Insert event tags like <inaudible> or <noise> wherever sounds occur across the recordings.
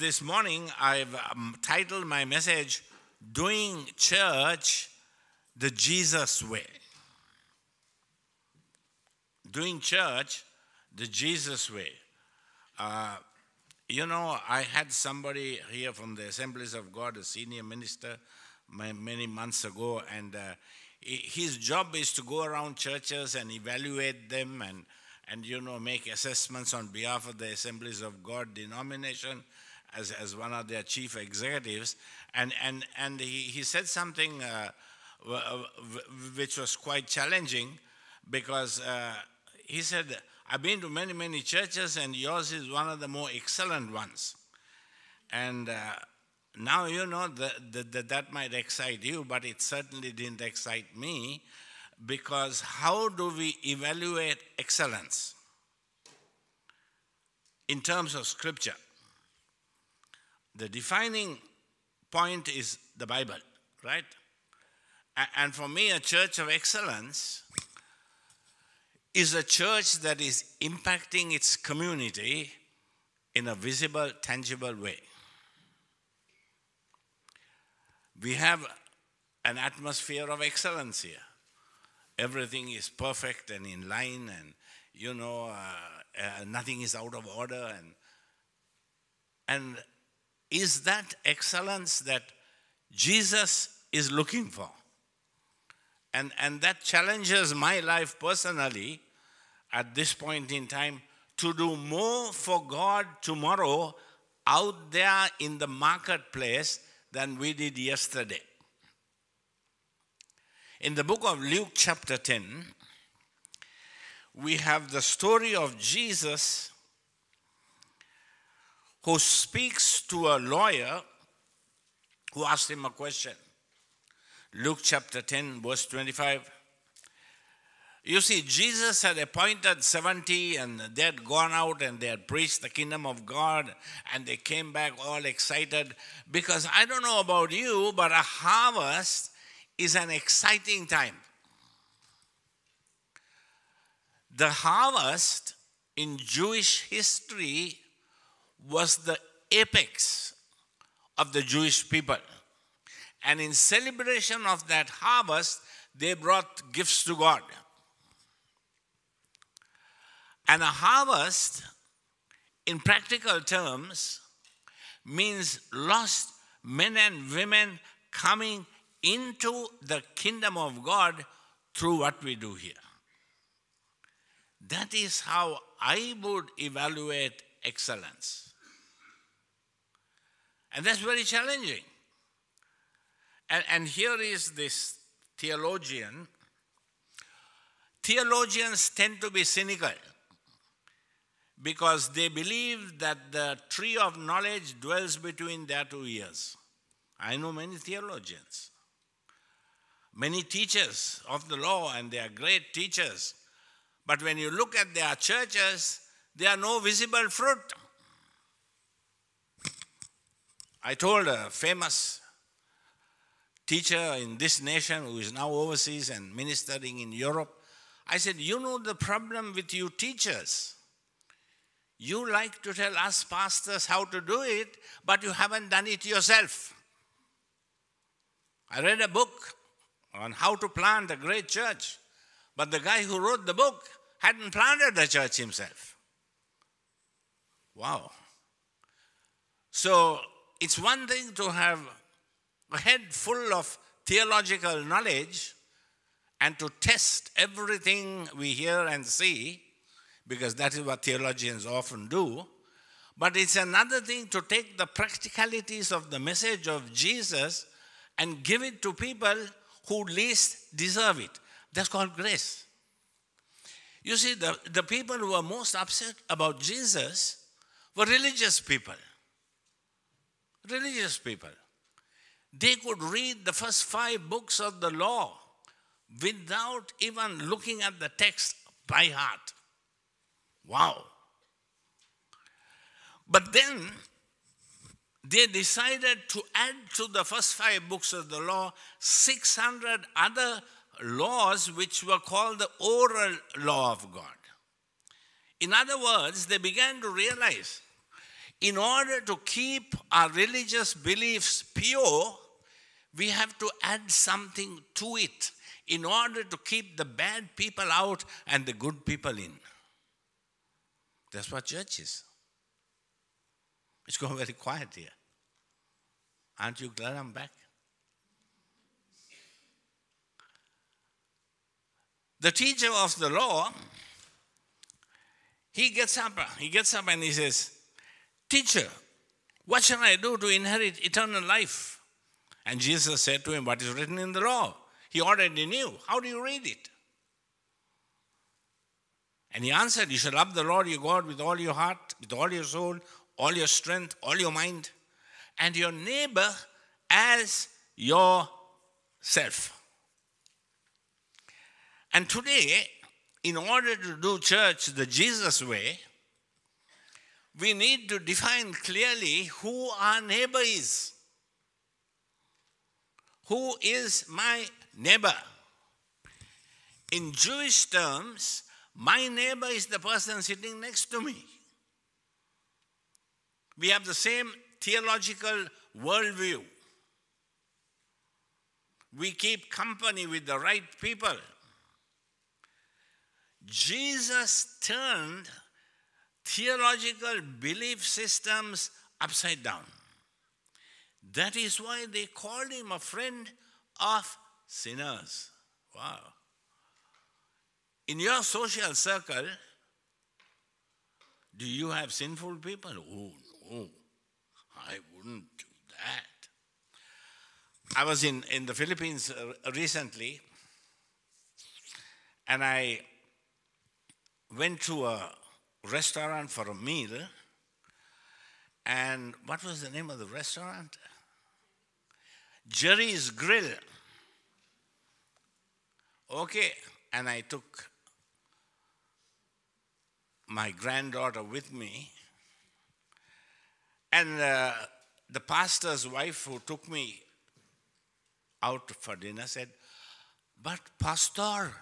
this morning I've um, titled my message, Doing Church the Jesus Way. Doing Church the Jesus Way. Uh, you know, I had somebody here from the Assemblies of God, a senior minister, many months ago, and uh, his job is to go around churches and evaluate them and, and you know, make assessments on behalf of the Assemblies of God denomination as, as one of their chief executives. And, and, and he, he said something uh, which was quite challenging because uh, he said, I've been to many, many churches, and yours is one of the more excellent ones. And uh, now you know that, that that might excite you, but it certainly didn't excite me because how do we evaluate excellence in terms of scripture? The defining point is the Bible, right? And for me, a church of excellence is a church that is impacting its community in a visible, tangible way. We have an atmosphere of excellence here. Everything is perfect and in line, and you know, uh, uh, nothing is out of order. And, and is that excellence that Jesus is looking for? And, and that challenges my life personally at this point in time to do more for God tomorrow out there in the marketplace than we did yesterday. In the book of Luke, chapter 10, we have the story of Jesus who speaks to a lawyer who asked him a question. Luke chapter 10, verse 25. You see, Jesus had appointed 70 and they had gone out and they had preached the kingdom of God and they came back all excited because I don't know about you, but a harvest is an exciting time. The harvest in Jewish history was the apex of the Jewish people. And in celebration of that harvest, they brought gifts to God. And a harvest, in practical terms, means lost men and women coming into the kingdom of God through what we do here. That is how I would evaluate excellence. And that's very challenging. And, and here is this theologian. Theologians tend to be cynical because they believe that the tree of knowledge dwells between their two ears. I know many theologians, many teachers of the law, and they are great teachers. But when you look at their churches, there are no visible fruit. I told a famous teacher in this nation who is now overseas and ministering in Europe. I said, You know the problem with you teachers. You like to tell us pastors how to do it, but you haven't done it yourself. I read a book on how to plant a great church, but the guy who wrote the book hadn't planted the church himself. Wow. So it's one thing to have a head full of theological knowledge and to test everything we hear and see, because that is what theologians often do. But it's another thing to take the practicalities of the message of Jesus and give it to people who least deserve it. That's called grace. You see, the, the people who were most upset about Jesus were religious people. Religious people. They could read the first five books of the law without even looking at the text by heart. Wow. But then they decided to add to the first five books of the law 600 other laws which were called the oral law of God. In other words, they began to realize in order to keep our religious beliefs pure, we have to add something to it in order to keep the bad people out and the good people in. That's what church is. It's going very quiet here. Aren't you glad I'm back? The teacher of the law, he gets up, he gets up and he says, Teacher, what shall I do to inherit eternal life? And Jesus said to him, What is written in the law? He already knew. How do you read it? And he answered, You shall love the Lord your God with all your heart, with all your soul, all your strength, all your mind, and your neighbor as yourself. And today, in order to do church the Jesus way, we need to define clearly who our neighbor is. Who is my neighbor? In Jewish terms, my neighbor is the person sitting next to me. We have the same theological worldview. We keep company with the right people. Jesus turned theological belief systems upside down. That is why they called him a friend of sinners. Wow. In your social circle, do you have sinful people? Oh, no, I wouldn't do that. I was in, in the Philippines recently, and I went to a restaurant for a meal. And what was the name of the restaurant? Jerry's Grill. Okay, and I took my granddaughter with me. And uh, the pastor's wife who took me out for dinner said, But, Pastor,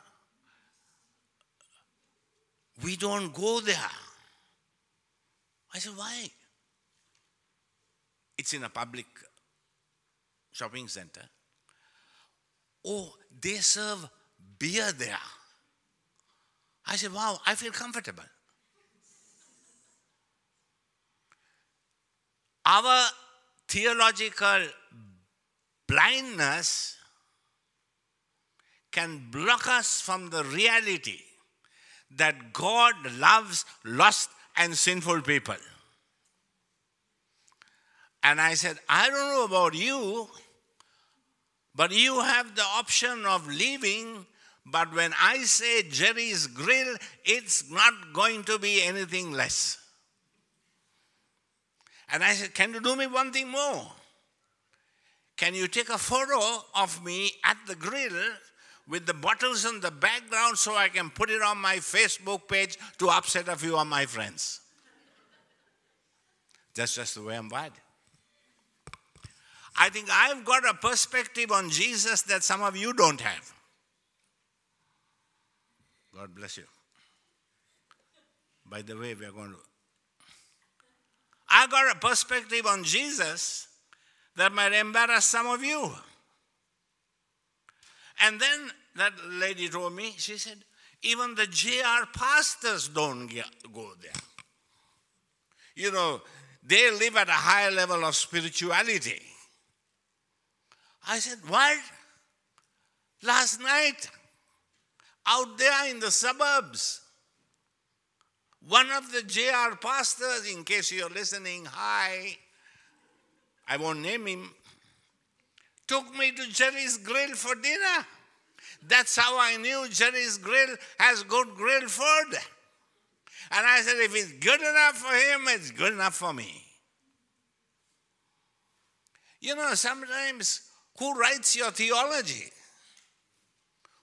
we don't go there. I said, Why? It's in a public shopping center. Oh, they serve beer there. I said, Wow, I feel comfortable. our theological blindness can block us from the reality that God loves lost and sinful people. And I said, I don't know about you, but you have the option of leaving. But when I say Jerry's Grill, it's not going to be anything less. And I said, Can you do me one thing more? Can you take a photo of me at the grill with the bottles in the background so I can put it on my Facebook page to upset a few of my friends? That's just the way I'm wired. I think I've got a perspective on Jesus that some of you don't have. God bless you. By the way, we are going to I got a perspective on Jesus that might embarrass some of you. And then that lady told me, she said, even the JR pastors don't get, go there. You know, they live at a higher level of spirituality. I said, What? Last night, out there in the suburbs, one of the JR pastors, in case you're listening, hi, I won't name him, took me to Jerry's Grill for dinner. That's how I knew Jerry's Grill has good grill food. And I said, if it's good enough for him, it's good enough for me. You know, sometimes who writes your theology?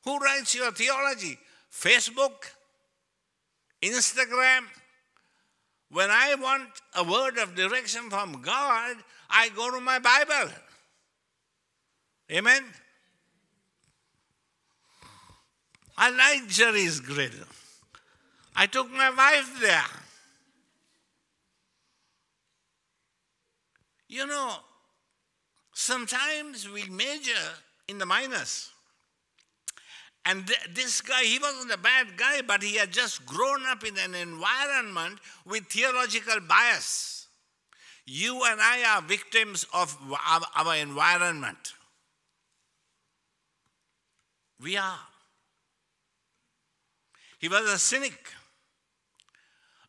Who writes your theology? Facebook? Instagram. When I want a word of direction from God, I go to my Bible. Amen? I like Jerry's Grill. I took my wife there. You know, sometimes we major in the minors. And th- this guy, he wasn't a bad guy, but he had just grown up in an environment with theological bias. You and I are victims of our, our environment. We are. He was a cynic.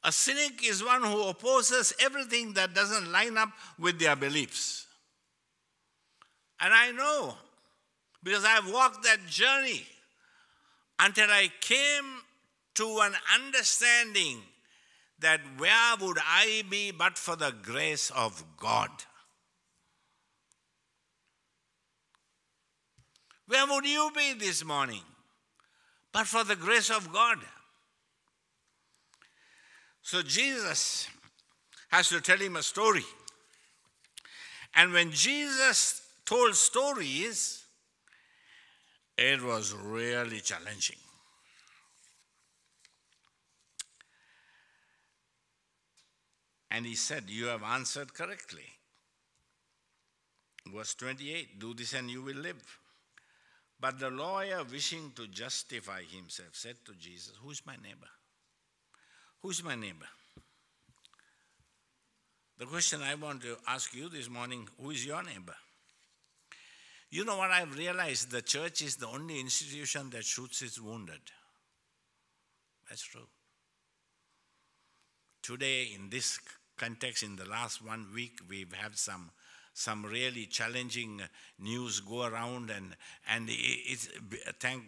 A cynic is one who opposes everything that doesn't line up with their beliefs. And I know because I've walked that journey until I came to an understanding that where would I be but for the grace of God? Where would you be this morning but for the grace of God? So Jesus has to tell him a story. And when Jesus told stories, it was really challenging. And he said, You have answered correctly. Verse 28 Do this and you will live. But the lawyer, wishing to justify himself, said to Jesus, Who's my neighbor? Who's my neighbor? The question I want to ask you this morning who is your neighbor? You know what I've realized? The church is the only institution that shoots its wounded. That's true. Today, in this context, in the last one week, we've had some some really challenging news go around, and and it's thank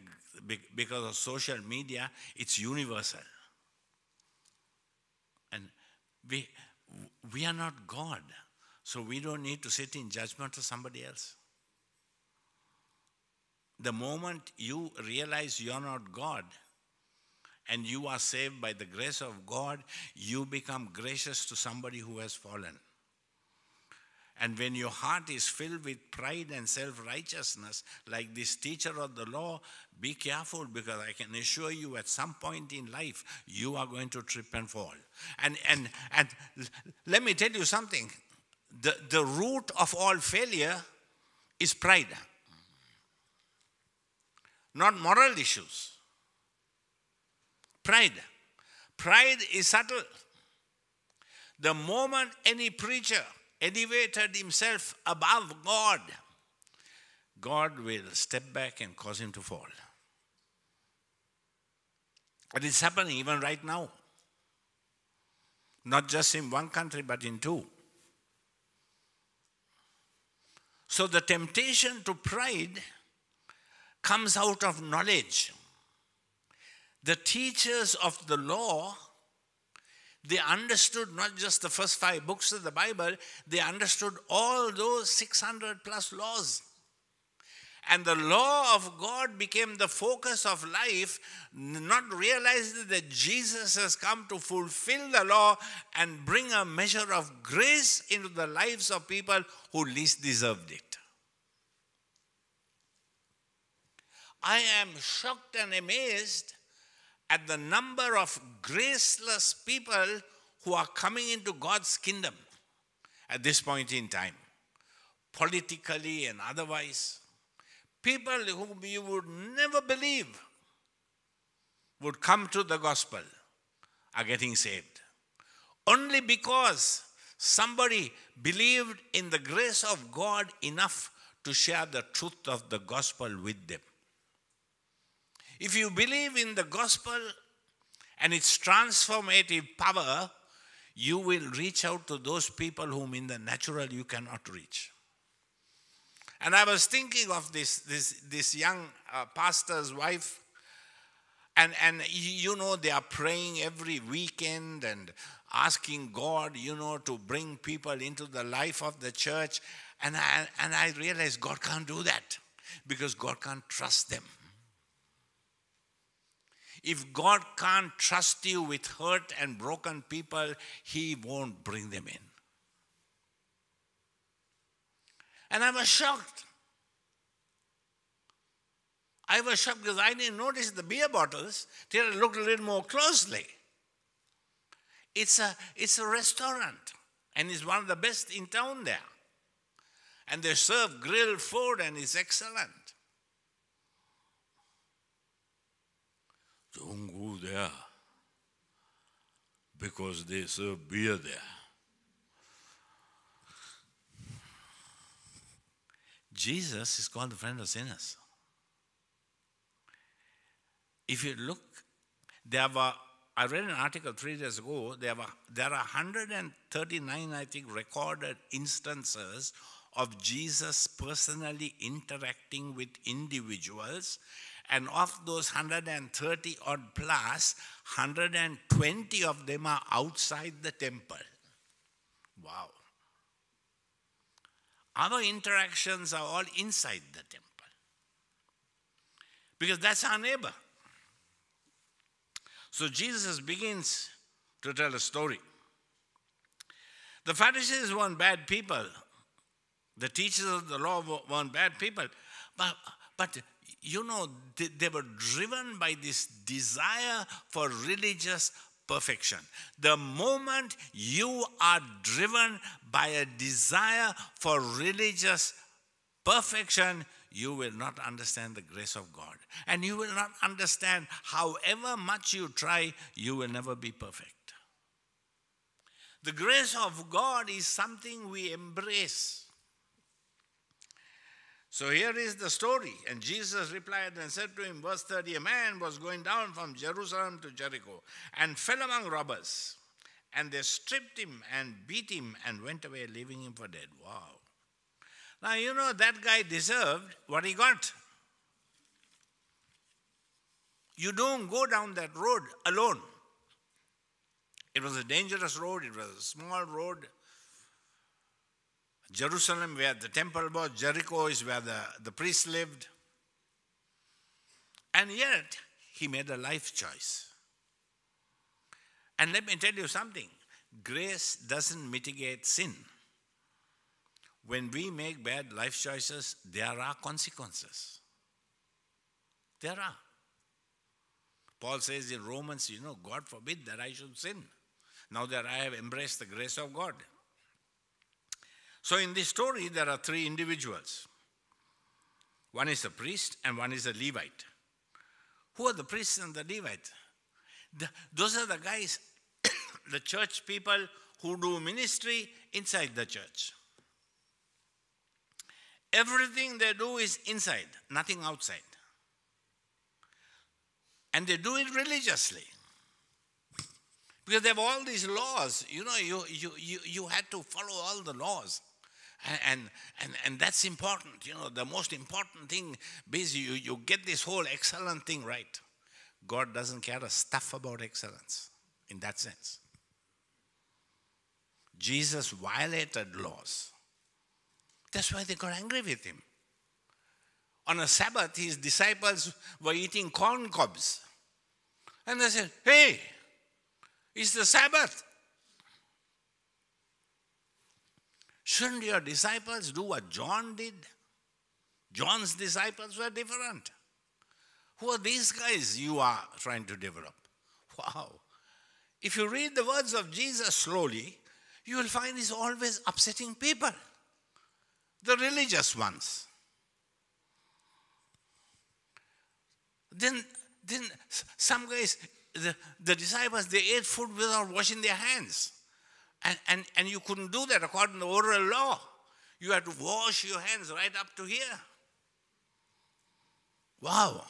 because of social media, it's universal. And we we are not God, so we don't need to sit in judgment of somebody else. The moment you realize you're not God and you are saved by the grace of God, you become gracious to somebody who has fallen. And when your heart is filled with pride and self righteousness, like this teacher of the law, be careful because I can assure you at some point in life you are going to trip and fall. And, and, and let me tell you something the, the root of all failure is pride not moral issues. Pride. Pride is subtle. The moment any preacher elevated himself above God, God will step back and cause him to fall. And it's happening even right now. Not just in one country, but in two. So the temptation to pride comes out of knowledge. The teachers of the law, they understood not just the first five books of the Bible, they understood all those 600 plus laws. And the law of God became the focus of life, not realizing that Jesus has come to fulfill the law and bring a measure of grace into the lives of people who least deserved it. I am shocked and amazed at the number of graceless people who are coming into God's kingdom at this point in time, politically and otherwise. People whom you would never believe would come to the gospel are getting saved. Only because somebody believed in the grace of God enough to share the truth of the gospel with them. If you believe in the gospel and its transformative power, you will reach out to those people whom in the natural you cannot reach. And I was thinking of this, this, this young uh, pastor's wife. And, and you know, they are praying every weekend and asking God, you know, to bring people into the life of the church. And I, and I realized God can't do that because God can't trust them. If God can't trust you with hurt and broken people, He won't bring them in. And I was shocked. I was shocked because I didn't notice the beer bottles till I looked a little more closely. It's a, it's a restaurant, and it's one of the best in town there. and they serve grilled food and it's excellent. Don't go there because they serve beer there. Jesus is called the friend of sinners. If you look, there were, I read an article three days ago, there, were, there are 139, I think, recorded instances of Jesus personally interacting with individuals. And of those 130 odd plus, 120 of them are outside the temple. Wow. Our interactions are all inside the temple. Because that's our neighbor. So Jesus begins to tell a story. The Pharisees weren't bad people. The teachers of the law weren't bad people. But, but you know, they, they were driven by this desire for religious perfection. The moment you are driven by a desire for religious perfection, you will not understand the grace of God. And you will not understand, however much you try, you will never be perfect. The grace of God is something we embrace. So here is the story. And Jesus replied and said to him, verse 30 A man was going down from Jerusalem to Jericho and fell among robbers. And they stripped him and beat him and went away, leaving him for dead. Wow. Now, you know, that guy deserved what he got. You don't go down that road alone. It was a dangerous road, it was a small road. Jerusalem, where the temple was, Jericho is where the, the priests lived. And yet, he made a life choice. And let me tell you something grace doesn't mitigate sin. When we make bad life choices, there are consequences. There are. Paul says in Romans, you know, God forbid that I should sin. Now that I have embraced the grace of God. So in this story, there are three individuals. One is a priest and one is a Levite. Who are the priests and the Levites? The, those are the guys, <coughs> the church people who do ministry inside the church. Everything they do is inside, nothing outside. And they do it religiously. Because they have all these laws. You know, you, you, you, you had to follow all the laws. And, and, and that's important. You know, the most important thing is you, you get this whole excellent thing right. God doesn't care a stuff about excellence in that sense. Jesus violated laws. That's why they got angry with him. On a Sabbath, his disciples were eating corn cobs. And they said, Hey, it's the Sabbath. Shouldn't your disciples do what John did? John's disciples were different. Who are these guys you are trying to develop? Wow. If you read the words of Jesus slowly, you will find he's always upsetting people, the religious ones. Then, then some guys, the, the disciples, they ate food without washing their hands. And, and, and you couldn't do that according to the oral law. You had to wash your hands right up to here. Wow.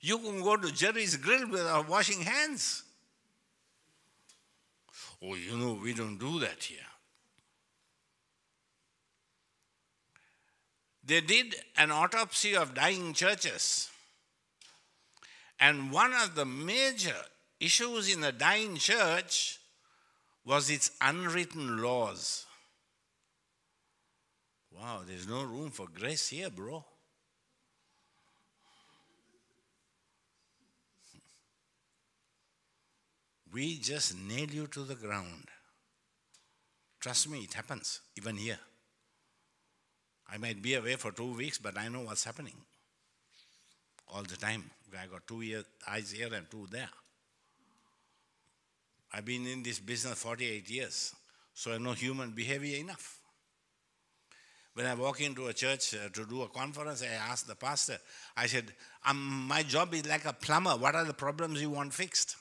You can go to Jerry's Grill without washing hands. Oh, you know, we don't do that here. They did an autopsy of dying churches. And one of the major issues in a dying church was its unwritten laws. Wow, there's no room for grace here, bro. We just nail you to the ground. Trust me, it happens, even here. I might be away for two weeks, but I know what's happening all the time. I got two eyes here and two there. I've been in this business 48 years, so I know human behavior enough. When I walk into a church uh, to do a conference, I ask the pastor, I said, um, My job is like a plumber. What are the problems you want fixed?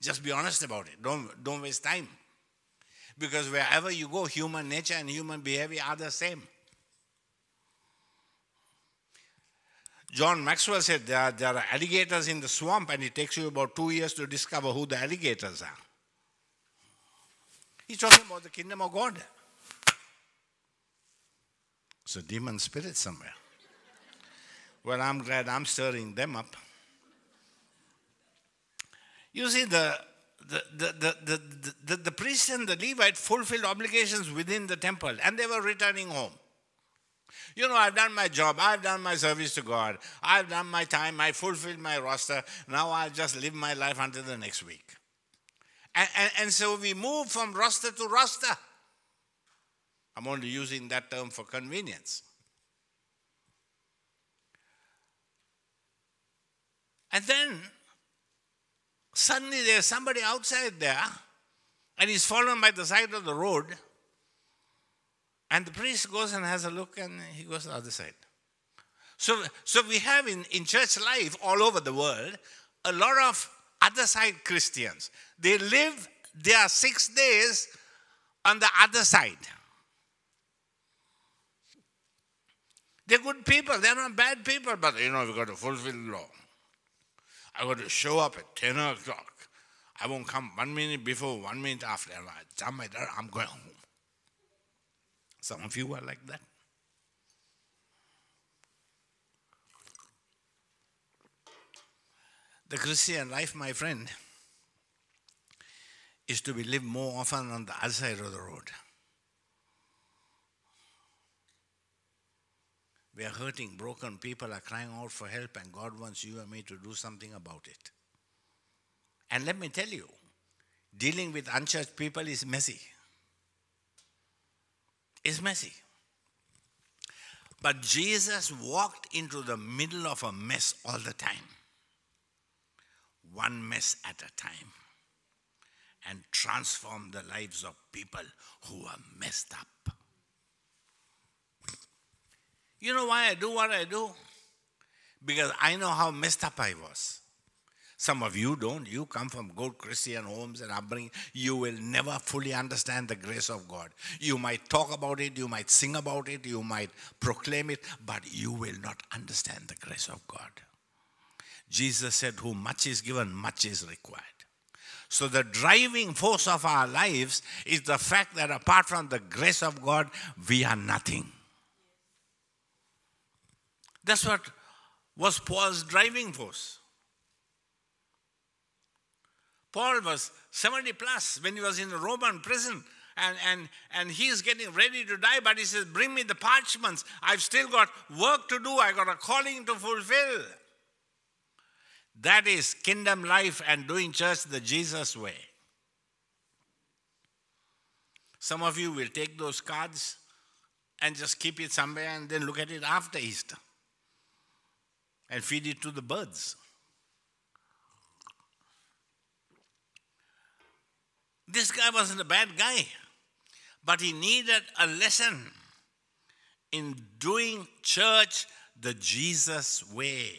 Just be honest about it. Don't, don't waste time. Because wherever you go, human nature and human behavior are the same. John Maxwell said there are, there are alligators in the swamp, and it takes you about two years to discover who the alligators are. He's talking about the kingdom of God. It's a demon spirit somewhere. Well, I'm glad I'm stirring them up. You see, the, the, the, the, the, the, the priest and the Levite fulfilled obligations within the temple and they were returning home. You know, I've done my job, I've done my service to God, I've done my time, I fulfilled my roster, now I'll just live my life until the next week. And, and, and so we move from roster to roster. I'm only using that term for convenience. And then suddenly there's somebody outside there, and he's fallen by the side of the road. And the priest goes and has a look, and he goes to the other side. So, so we have in, in church life all over the world a lot of other side Christians. They live their six days on the other side. They're good people, they're not bad people, but you know, we've got to fulfill the law. I've got to show up at 10 o'clock. I won't come one minute before, one minute after. I'm going home. Some of you are like that. The Christian life, my friend, is to be lived more often on the other side of the road. We are hurting, broken people are crying out for help, and God wants you and me to do something about it. And let me tell you, dealing with unchurched people is messy. It's messy. But Jesus walked into the middle of a mess all the time, one mess at a time, and transformed the lives of people who were messed up. You know why I do what I do? Because I know how messed up I was. Some of you don't. You come from good Christian homes and upbringing. You will never fully understand the grace of God. You might talk about it, you might sing about it, you might proclaim it, but you will not understand the grace of God. Jesus said, Who much is given, much is required. So, the driving force of our lives is the fact that apart from the grace of God, we are nothing. That's what was Paul's driving force. Paul was 70 plus when he was in the Roman prison. And, and, and he's getting ready to die, but he says, Bring me the parchments. I've still got work to do. I got a calling to fulfill. That is kingdom life and doing church the Jesus way. Some of you will take those cards and just keep it somewhere and then look at it after Easter and feed it to the birds. This guy wasn't a bad guy, but he needed a lesson in doing church the Jesus way.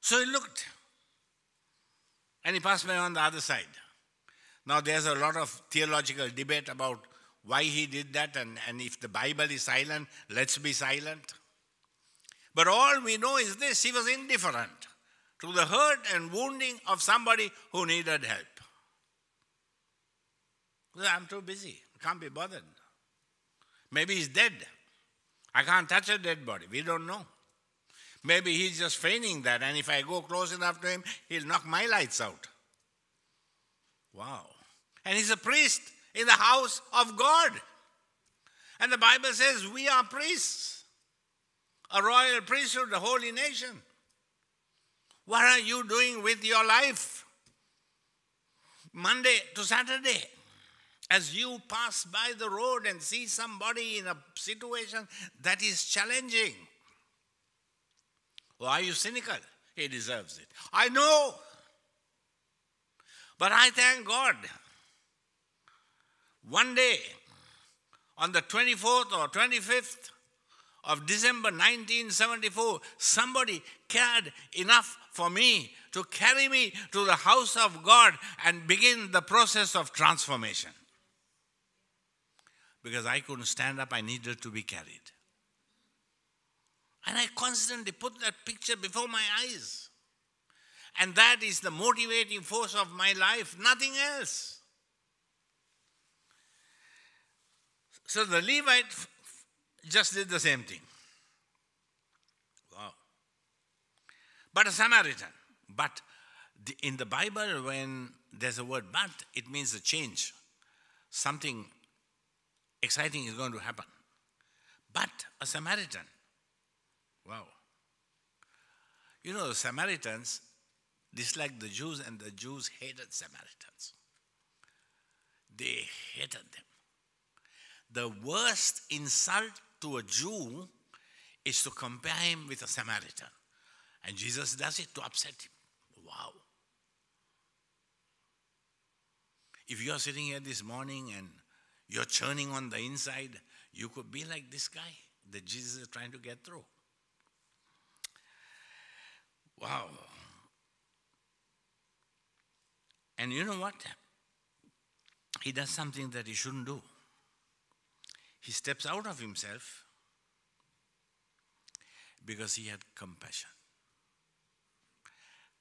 So he looked and he passed by on the other side. Now, there's a lot of theological debate about why he did that, and, and if the Bible is silent, let's be silent. But all we know is this he was indifferent to the hurt and wounding of somebody who needed help. I'm too busy, can't be bothered. Maybe he's dead. I can't touch a dead body. We don't know. Maybe he's just feigning that, and if I go close enough to him, he'll knock my lights out. Wow. And he's a priest in the house of God. And the Bible says we are priests, a royal priesthood, a holy nation. What are you doing with your life? Monday to Saturday. As you pass by the road and see somebody in a situation that is challenging. Or are you cynical? He deserves it. I know. But I thank God One day, on the 24th or 25th of December 1974, somebody cared enough for me to carry me to the house of God and begin the process of transformation. Because I couldn't stand up, I needed to be carried. And I constantly put that picture before my eyes. And that is the motivating force of my life, nothing else. So the Levite just did the same thing. Wow. But a Samaritan. But in the Bible, when there's a word but, it means a change. Something exciting is going to happen. But a Samaritan. Wow. You know, the Samaritans disliked the Jews, and the Jews hated Samaritans. They hated them. The worst insult to a Jew is to compare him with a Samaritan. And Jesus does it to upset him. Wow. If you are sitting here this morning and you're churning on the inside, you could be like this guy that Jesus is trying to get through. Wow. And you know what? He does something that he shouldn't do. He steps out of himself because he had compassion.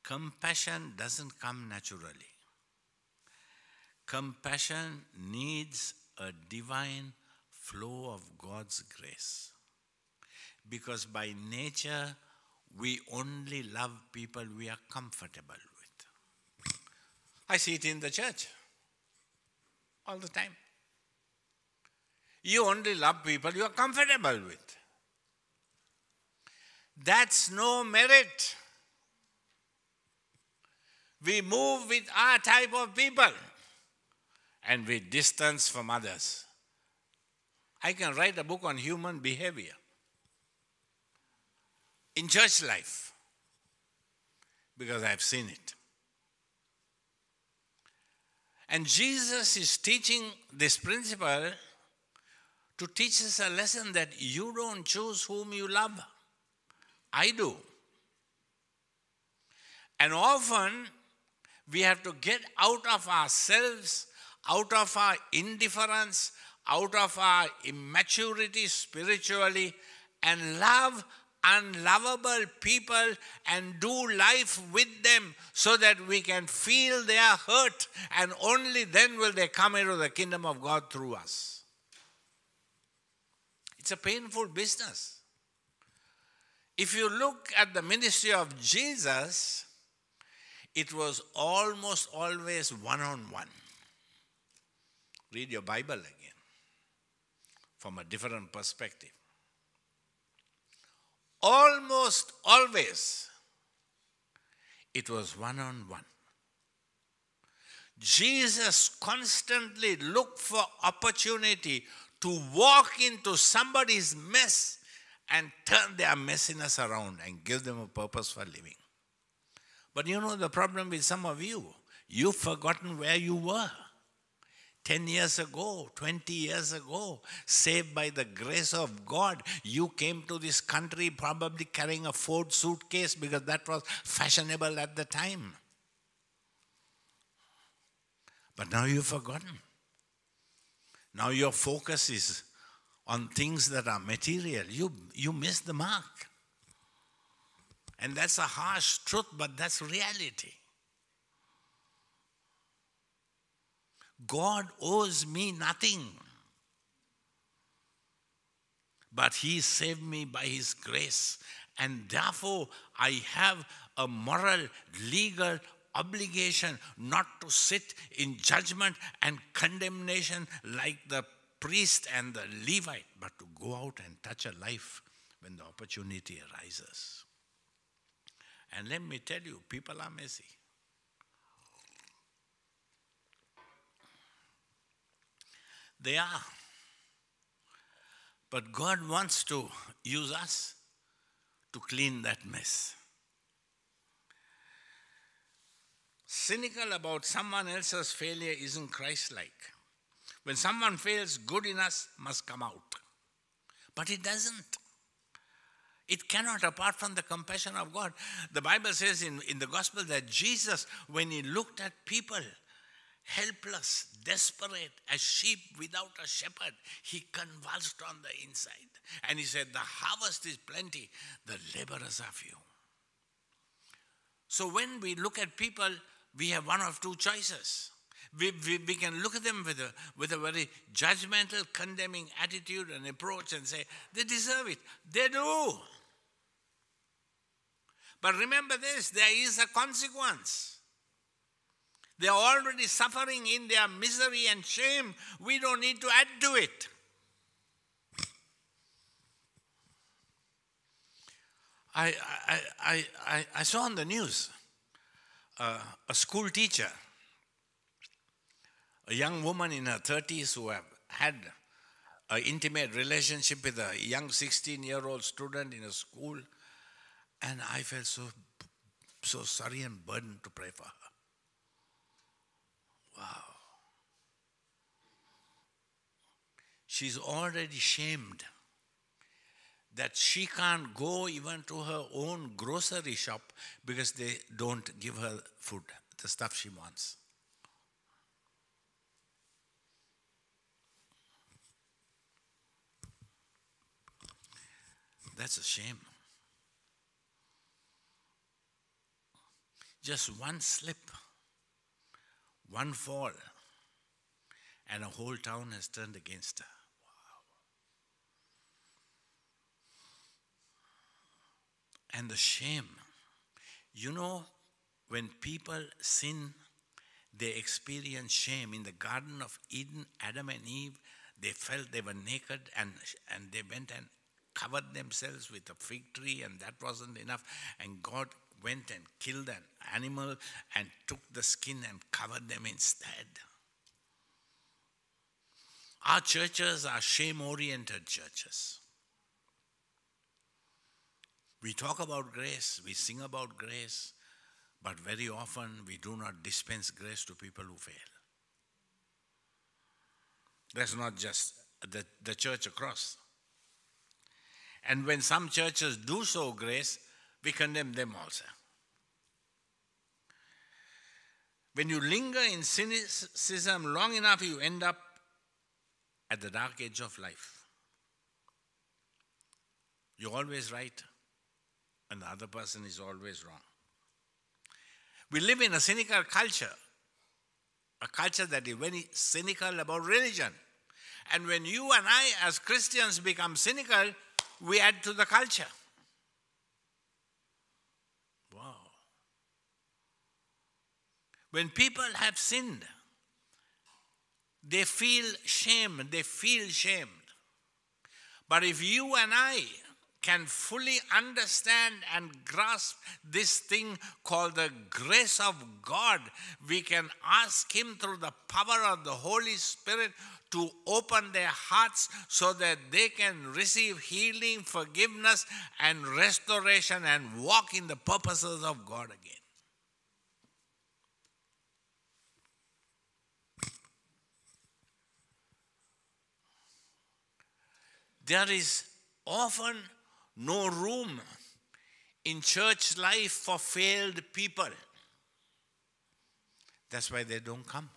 Compassion doesn't come naturally. Compassion needs a divine flow of God's grace. Because by nature, we only love people we are comfortable with. I see it in the church all the time. You only love people you are comfortable with. That's no merit. We move with our type of people and we distance from others. I can write a book on human behavior in church life because I've seen it. And Jesus is teaching this principle to teach us a lesson that you don't choose whom you love. I do. And often we have to get out of ourselves, out of our indifference, out of our immaturity spiritually, and love unlovable people and do life with them so that we can feel their hurt, and only then will they come into the kingdom of God through us. It's a painful business. If you look at the ministry of Jesus, it was almost always one on one. Read your Bible again from a different perspective. Almost always, it was one on one. Jesus constantly looked for opportunity to walk into somebody's mess and turn their messiness around and give them a purpose for living. But you know the problem with some of you, you've forgotten where you were. 10 years ago, 20 years ago, saved by the grace of God, you came to this country probably carrying a Ford suitcase because that was fashionable at the time. But now you've forgotten. Now your focus is on things that are material. You, you miss the mark. And that's a harsh truth, but that's reality. God owes me nothing. But He saved me by His grace. And therefore, I have a moral, legal obligation not to sit in judgment and condemnation like the priest and the Levite, but to go out and touch a life when the opportunity arises. And let me tell you, people are messy. They are. But God wants to use us to clean that mess. Cynical about someone else's failure isn't Christ like. when someone feels good in us, must come out. But it doesn't. It cannot apart from the compassion of God. The Bible says in, in the gospel that Jesus, when he looked at people, helpless, desperate, as sheep without a shepherd, he convulsed on the inside. And he said, The harvest is plenty, the laborers are few. So when we look at people, we have one of two choices. We, we, we can look at them with a, with a very judgmental, condemning attitude and approach and say, they deserve it. They do. But remember this there is a consequence. They are already suffering in their misery and shame. We don't need to add to it. I, I, I, I, I saw on the news uh, a school teacher, a young woman in her 30s who have had an intimate relationship with a young 16 year old student in a school. And I felt so, so sorry and burdened to pray for her. Wow. She's already shamed that she can't go even to her own grocery shop because they don't give her food, the stuff she wants. That's a shame. Just one slip, one fall, and a whole town has turned against her. and the shame. You know, when people sin, they experience shame. In the Garden of Eden, Adam and Eve, they felt they were naked and, and they went and covered themselves with a fig tree, and that wasn't enough. And God went and killed an animal and took the skin and covered them instead. Our churches are shame oriented churches. We talk about grace, we sing about grace, but very often we do not dispense grace to people who fail. That's not just the, the church across. And when some churches do show grace, we condemn them also. When you linger in cynicism long enough, you end up at the dark edge of life. You're always right and the other person is always wrong. We live in a cynical culture, a culture that is very cynical about religion. And when you and I, as Christians, become cynical, we add to the culture. Wow. When people have sinned, they feel shame, they feel shamed. But if you and I can fully understand and grasp this thing called the grace of God, we can ask Him through the power of the Holy Spirit to open their hearts so that they can receive healing, forgiveness, and restoration and walk in the purposes of God again. There is often no room in church life for failed people. That's why they don't come.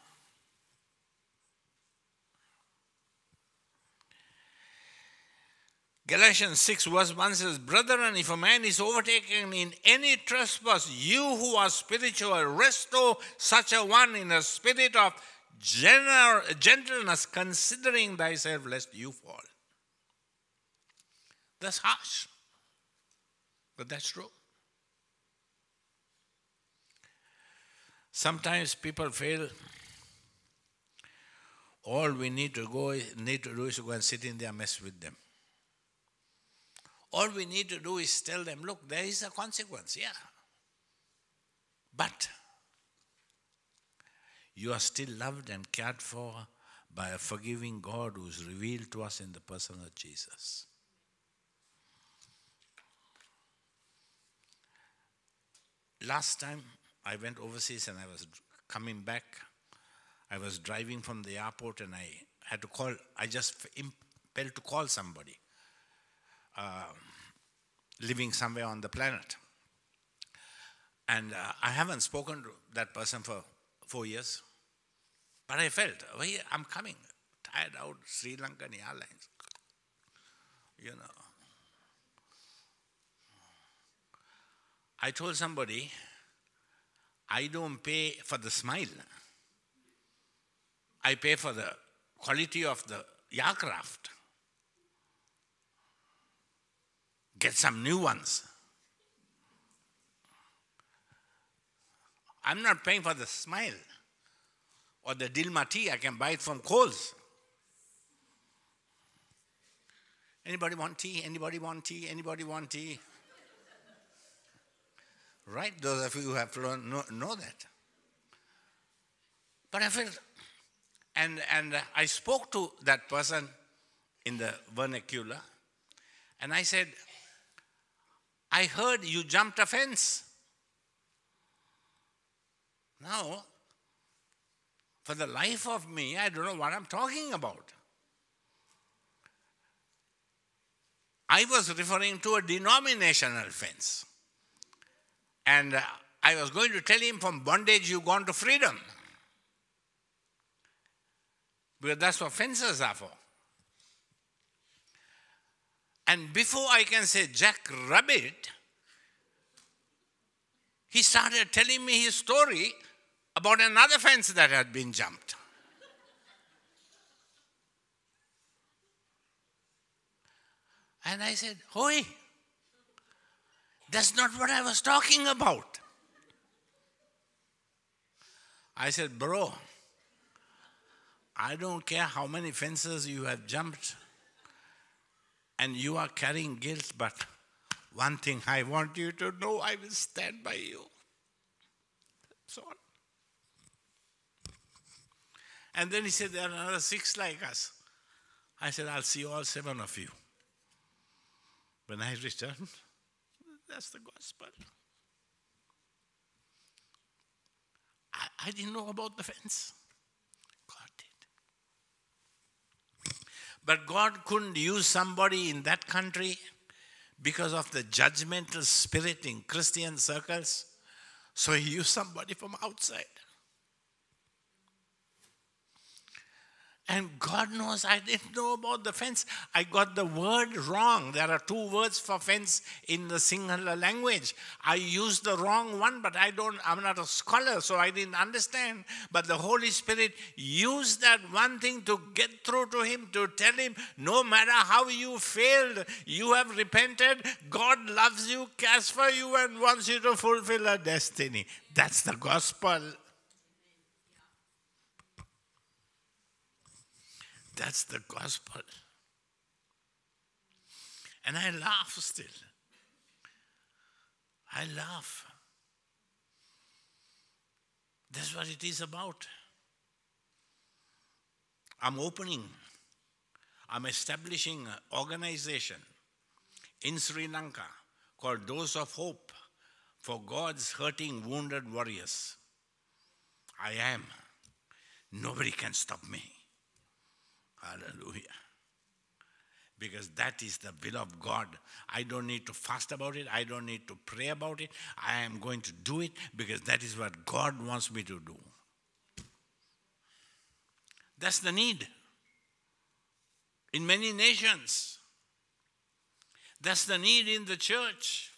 Galatians 6 verse 1 says, Brethren, if a man is overtaken in any trespass, you who are spiritual, restore such a one in a spirit of gentleness, considering thyself lest you fall. That's harsh. But that's true. Sometimes people fail. All we need to go need to do is to go and sit in their mess with them. All we need to do is tell them, look, there is a consequence, yeah. But you are still loved and cared for by a forgiving God who is revealed to us in the person of Jesus. Last time I went overseas and I was coming back, I was driving from the airport and I had to call, I just impelled to call somebody uh, living somewhere on the planet. And uh, I haven't spoken to that person for four years. But I felt, oh, I'm coming, tired out, Sri Lankan Airlines. You know. I told somebody, I don't pay for the smile. I pay for the quality of the aircraft. Get some new ones. I'm not paying for the smile or the Dilmah tea. I can buy it from Coles. Anybody want tea? Anybody want tea? Anybody want tea? Right? Those of you who have learned know, know that. But I felt, and, and I spoke to that person in the vernacular, and I said, I heard you jumped a fence. Now, for the life of me, I don't know what I'm talking about. I was referring to a denominational fence. And uh, I was going to tell him from bondage you've gone to freedom. Because that's what fences are for. And before I can say Jack Rabbit, he started telling me his story about another fence that had been jumped. And I said, Hoi, that's not what I was talking about. I said, Bro, I don't care how many fences you have jumped and you are carrying guilt, but one thing I want you to know I will stand by you. So on. And then he said, There are another six like us. I said, I'll see all seven of you. When I returned, that's the gospel. I, I didn't know about the fence. God did. But God couldn't use somebody in that country because of the judgmental spirit in Christian circles. So he used somebody from outside. And God knows I didn't know about the fence. I got the word wrong. There are two words for fence in the Sinhala language. I used the wrong one, but I don't, I'm not a scholar, so I didn't understand. But the Holy Spirit used that one thing to get through to him, to tell him, no matter how you failed, you have repented, God loves you, cares for you, and wants you to fulfill a destiny. That's the gospel. That's the gospel. And I laugh still. I laugh. That's what it is about. I'm opening, I'm establishing an organization in Sri Lanka called Dose of Hope for God's hurting, wounded warriors. I am. Nobody can stop me. Hallelujah. Because that is the will of God. I don't need to fast about it. I don't need to pray about it. I am going to do it because that is what God wants me to do. That's the need. In many nations, that's the need in the church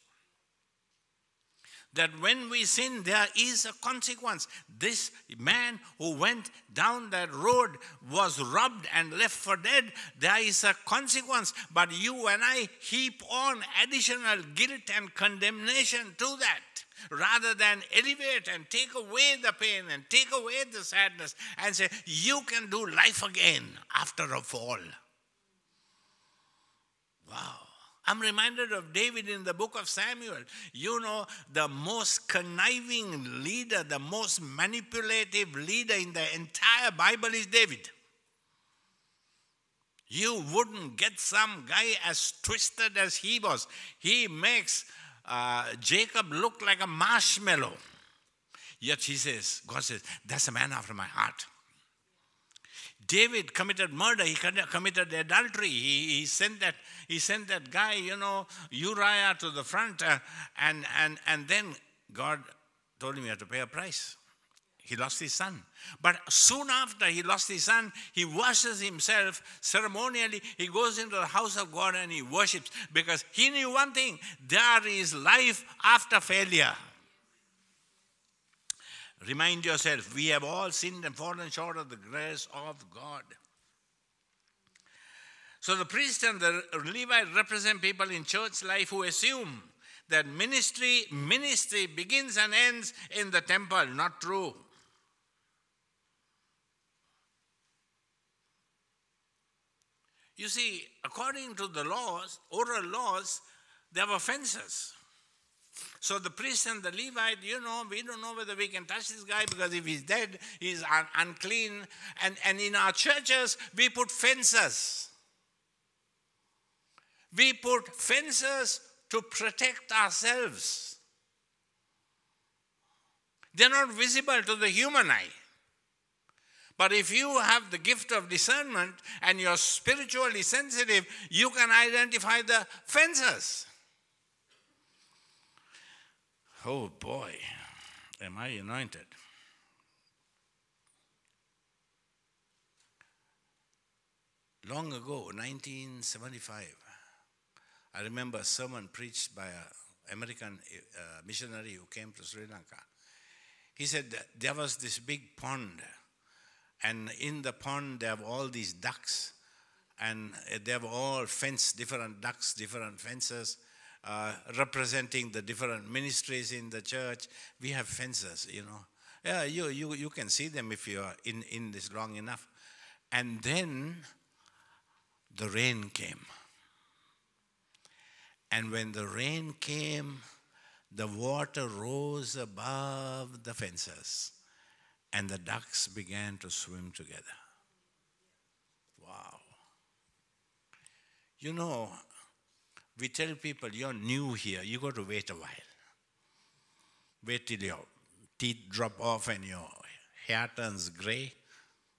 that when we sin, there is a consequence. This man who went down that road was robbed and left for dead. There is a consequence. But you and I heap on additional guilt and condemnation to that rather than elevate and take away the pain and take away the sadness and say, You can do life again after a fall. Wow. I'm reminded of David in the book of Samuel. You know, the most conniving leader, the most manipulative leader in the entire Bible is David. You wouldn't get some guy as twisted as he was. He makes uh, Jacob look like a marshmallow. Yet he says, God says, that's a man after my heart. David committed murder. He committed adultery. He, he sent that he sent that guy, you know, Uriah to the front, uh, and and and then God told him he had to pay a price. He lost his son. But soon after he lost his son, he washes himself ceremonially. He goes into the house of God and he worships because he knew one thing there is life after failure. Remind yourself, we have all sinned and fallen short of the grace of God. So the priest and the Levite represent people in church life who assume that ministry ministry begins and ends in the temple. Not true. You see, according to the laws, oral laws, there were fences. So the priest and the Levite, you know, we don't know whether we can touch this guy because if he's dead, he's un- unclean. And, and in our churches, we put fences. We put fences to protect ourselves. They're not visible to the human eye. But if you have the gift of discernment and you're spiritually sensitive, you can identify the fences. Oh boy, am I anointed. Long ago, 1975, I remember a sermon preached by an American uh, missionary who came to Sri Lanka. He said there was this big pond, and in the pond there were all these ducks, and they were all fenced, different ducks, different fences, uh, representing the different ministries in the church. We have fences, you know. Yeah, you, you, you can see them if you are in, in this long enough. And then the rain came. And when the rain came, the water rose above the fences, and the ducks began to swim together. Wow. You know, we tell people you're new here, you got to wait a while. Wait till your teeth drop off and your hair turns gray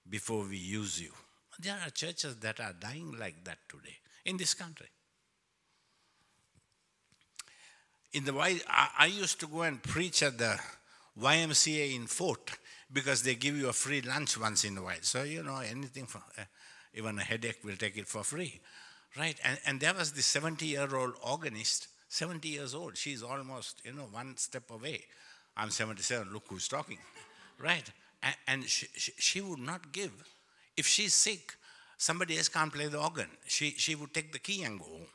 before we use you. There are churches that are dying like that today in this country. In the I used to go and preach at the YMCA in Fort because they give you a free lunch once in a while. So you know anything for uh, even a headache, we'll take it for free. Right? And, and there was this 70 year old organist, 70 years old. She's almost, you know, one step away. I'm 77, look who's talking. <laughs> Right? And, and she, she, she, would not give. If she's sick, somebody else can't play the organ. She, she would take the key and go home.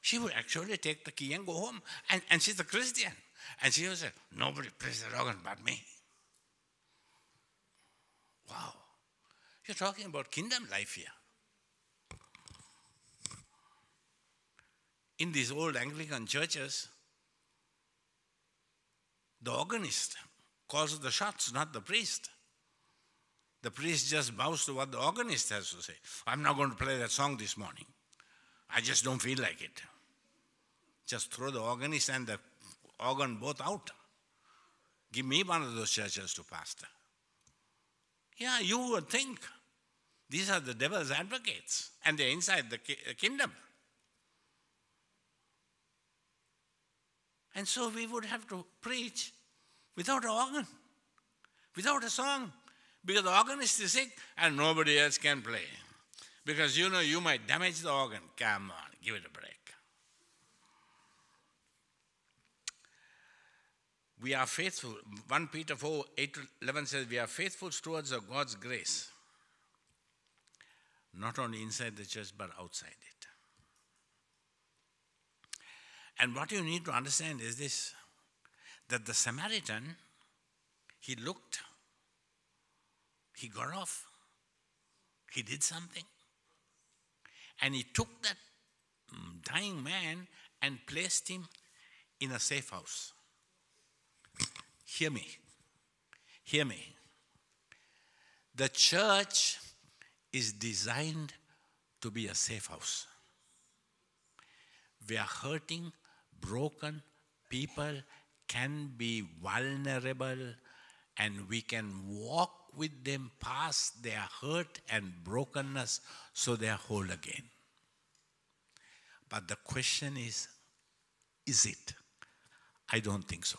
She would actually take the key and go home. And, and she's a Christian. And she would say, Nobody plays the organ but me. Wow. You're talking about kingdom life here. In these old Anglican churches, the organist calls the shots, not the priest. The priest just bows to what the organist has to say. I'm not going to play that song this morning. I just don't feel like it. Just throw the organist and the organ both out. Give me one of those churches to pastor. Yeah, you would think these are the devil's advocates and they're inside the kingdom. And so we would have to preach without an organ, without a song, because the organist is sick and nobody else can play. Because you know you might damage the organ. Come on, give it a break. We are faithful. 1 Peter 4 8 11 says, We are faithful stewards of God's grace, not only inside the church but outside it. And what you need to understand is this that the Samaritan, he looked, he got off, he did something, and he took that mm, dying man and placed him in a safe house. Hear me. Hear me. The church is designed to be a safe house. We are hurting broken people can be vulnerable and we can walk with them past their hurt and brokenness so they are whole again. But the question is is it? I don't think so.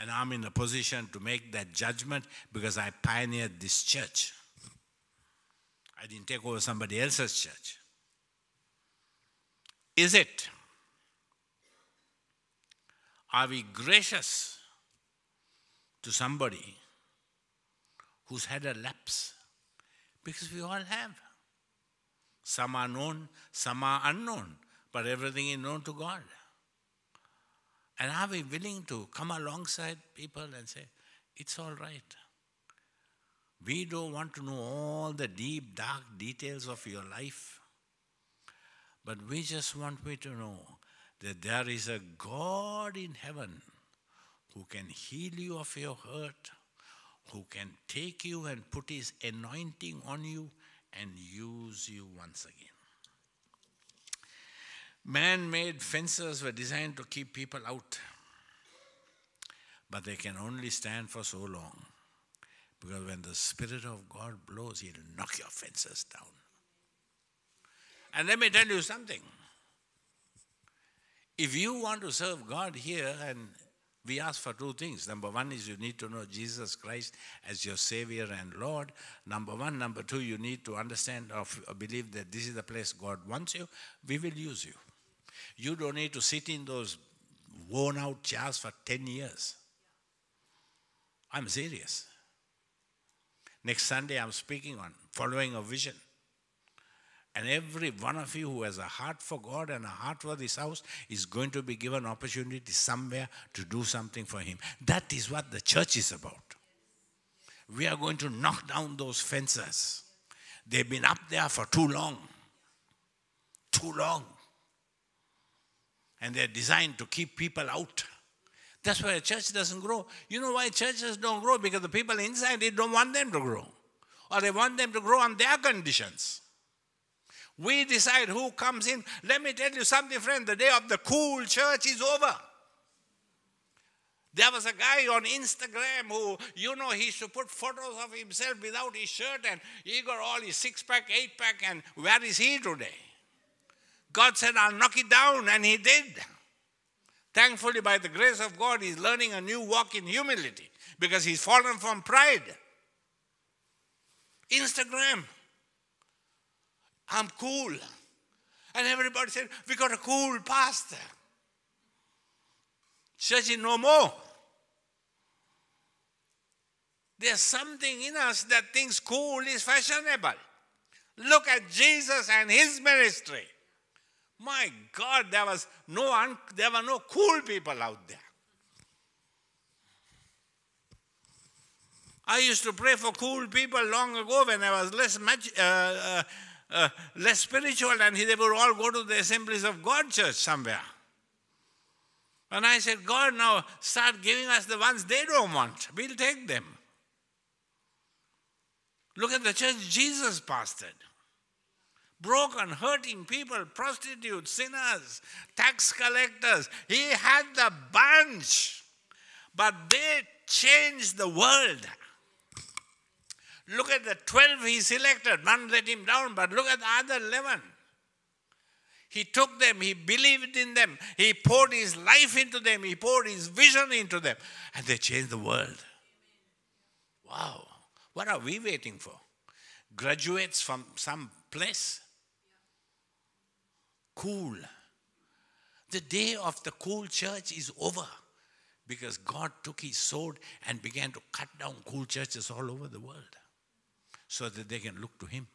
And I'm in a position to make that judgment because I pioneered this church. I didn't take over somebody else's church. Is it? Are we gracious to somebody who's had a lapse? Because we all have. Some are known, some are unknown, but everything is known to God. And are we willing to come alongside people and say, it's all right? We don't want to know all the deep, dark details of your life, but we just want me to know that there is a God in heaven who can heal you of your hurt, who can take you and put his anointing on you and use you once again. Man made fences were designed to keep people out, but they can only stand for so long. Because when the Spirit of God blows, He'll knock your fences down. And let me tell you something. If you want to serve God here, and we ask for two things. Number one is you need to know Jesus Christ as your Savior and Lord. Number one. Number two, you need to understand or believe that this is the place God wants you. We will use you. You don't need to sit in those worn out chairs for 10 years. I'm serious. Next Sunday, I'm speaking on following a vision. And every one of you who has a heart for God and a heart for this house is going to be given opportunity somewhere to do something for Him. That is what the church is about. We are going to knock down those fences. They've been up there for too long. Too long. And they're designed to keep people out. That's why a church doesn't grow. You know why churches don't grow? Because the people inside they don't want them to grow. Or they want them to grow on their conditions. We decide who comes in. Let me tell you something, friend. The day of the cool church is over. There was a guy on Instagram who, you know, he used to put photos of himself without his shirt and he got all his six pack, eight pack, and where is he today? God said, I'll knock it down, and he did. Thankfully, by the grace of God, he's learning a new walk in humility because he's fallen from pride. Instagram. I'm cool. And everybody said, We got a cool pastor. Church is no more. There's something in us that thinks cool is fashionable. Look at Jesus and his ministry. My God, there was no un- there were no cool people out there. I used to pray for cool people long ago when I was less uh, uh, uh, less spiritual, and they would all go to the Assemblies of God church somewhere. And I said, God, now start giving us the ones they don't want. We'll take them. Look at the church Jesus pastored broken, hurting people, prostitutes, sinners, tax collectors. He had the bunch, but they changed the world. Look at the 12 he selected. One let him down, but look at the other 11. He took them, he believed in them, he poured his life into them, he poured his vision into them, and they changed the world. Wow. What are we waiting for? Graduates from some place? cool. The day of the cool church is over because God took his sword and began to cut down cool churches all over the world so that they can look to him.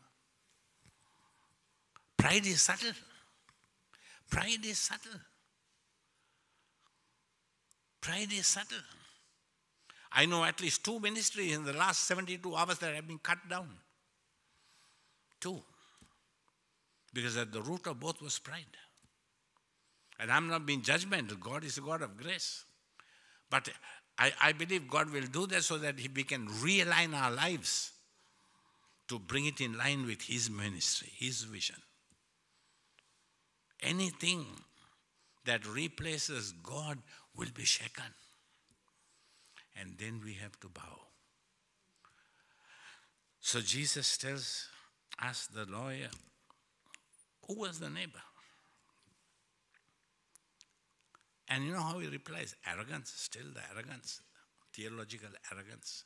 Pride is subtle. Pride is subtle. Pride is subtle. I know at least two ministries in the last 72 hours that have been cut down. Two. Because at the root of both was pride. And I'm not being judgmental. God is a God of grace. But I, I believe God will do that so that we can realign our lives to bring it in line with His ministry, His vision. Anything that replaces God will be shaken. and then we have to bow. So Jesus tells us, the lawyer, who was the neighbor? And you know how he replies? Arrogance, still the arrogance, theological arrogance.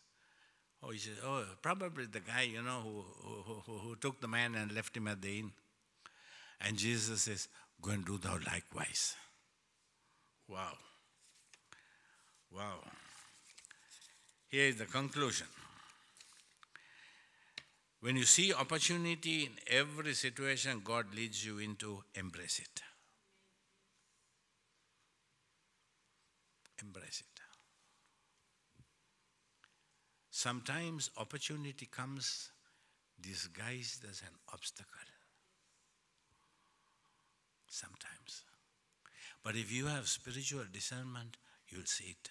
Oh, he says, oh, probably the guy, you know, who, who, who, who took the man and left him at the inn. And Jesus says, go and do thou likewise. Wow. Wow. Here is the conclusion. When you see opportunity in every situation, God leads you into embrace it. Embrace it. Sometimes opportunity comes disguised as an obstacle. Sometimes. But if you have spiritual discernment, you'll see it.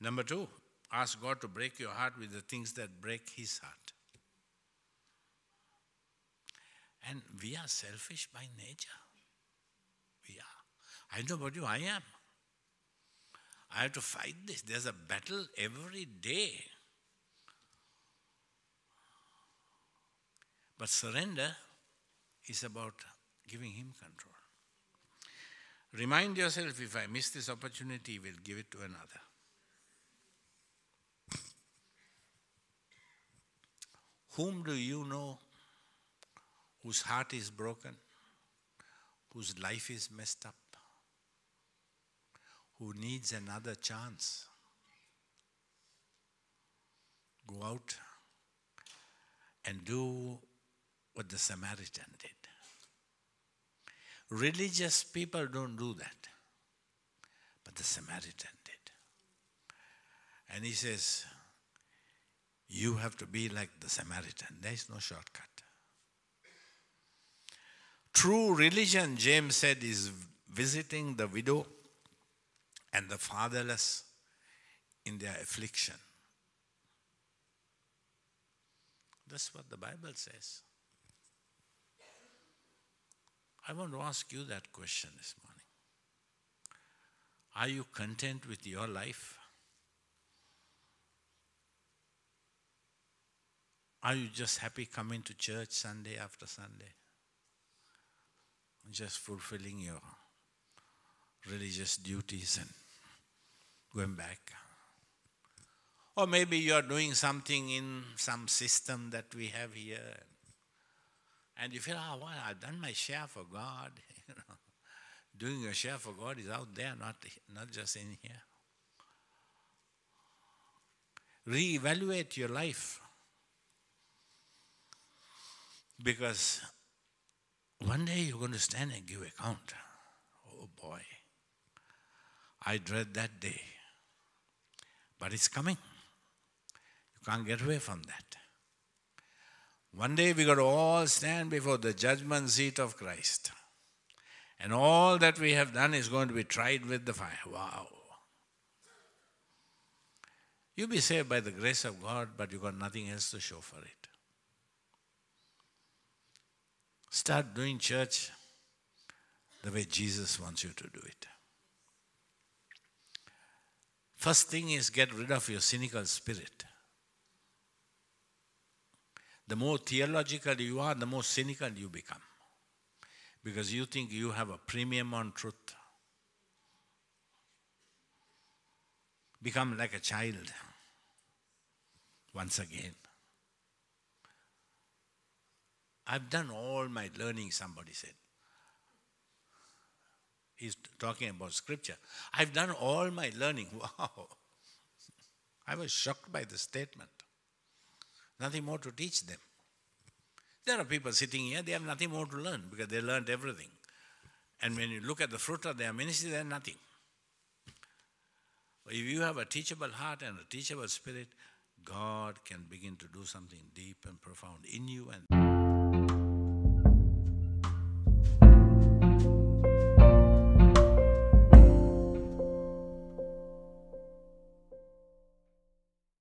Number two, ask God to break your heart with the things that break His heart. And we are selfish by nature. We are. I know about you, I am. I have to fight this. There's a battle every day. But surrender is about giving Him control. Remind yourself if I miss this opportunity, we'll give it to another. Whom do you know whose heart is broken, whose life is messed up, who needs another chance? Go out and do what the Samaritan did. Religious people don't do that, but the Samaritan did. And he says, You have to be like the Samaritan. There is no shortcut. True religion, James said, is visiting the widow and the fatherless in their affliction. That's what the Bible says. I want to ask you that question this morning. Are you content with your life? Are you just happy coming to church Sunday after Sunday? Just fulfilling your religious duties and going back? Or maybe you are doing something in some system that we have here and you feel, ah, oh, well, I've done my share for God. <laughs> you know, doing your share for God is out there, not, not just in here. Reevaluate your life. Because one day you're going to stand and give account. Oh boy. I dread that day. But it's coming. You can't get away from that. One day we got to all stand before the judgment seat of Christ. And all that we have done is going to be tried with the fire. Wow. You'll be saved by the grace of God, but you got nothing else to show for it. Start doing church the way Jesus wants you to do it. First thing is get rid of your cynical spirit. The more theological you are, the more cynical you become. Because you think you have a premium on truth. Become like a child once again. I've done all my learning, somebody said. He's talking about scripture. I've done all my learning. <laughs> Wow. I was shocked by the statement. Nothing more to teach them. There are people sitting here, they have nothing more to learn because they learned everything. And when you look at the fruit of their ministry, they're nothing. If you have a teachable heart and a teachable spirit, God can begin to do something deep and profound in you and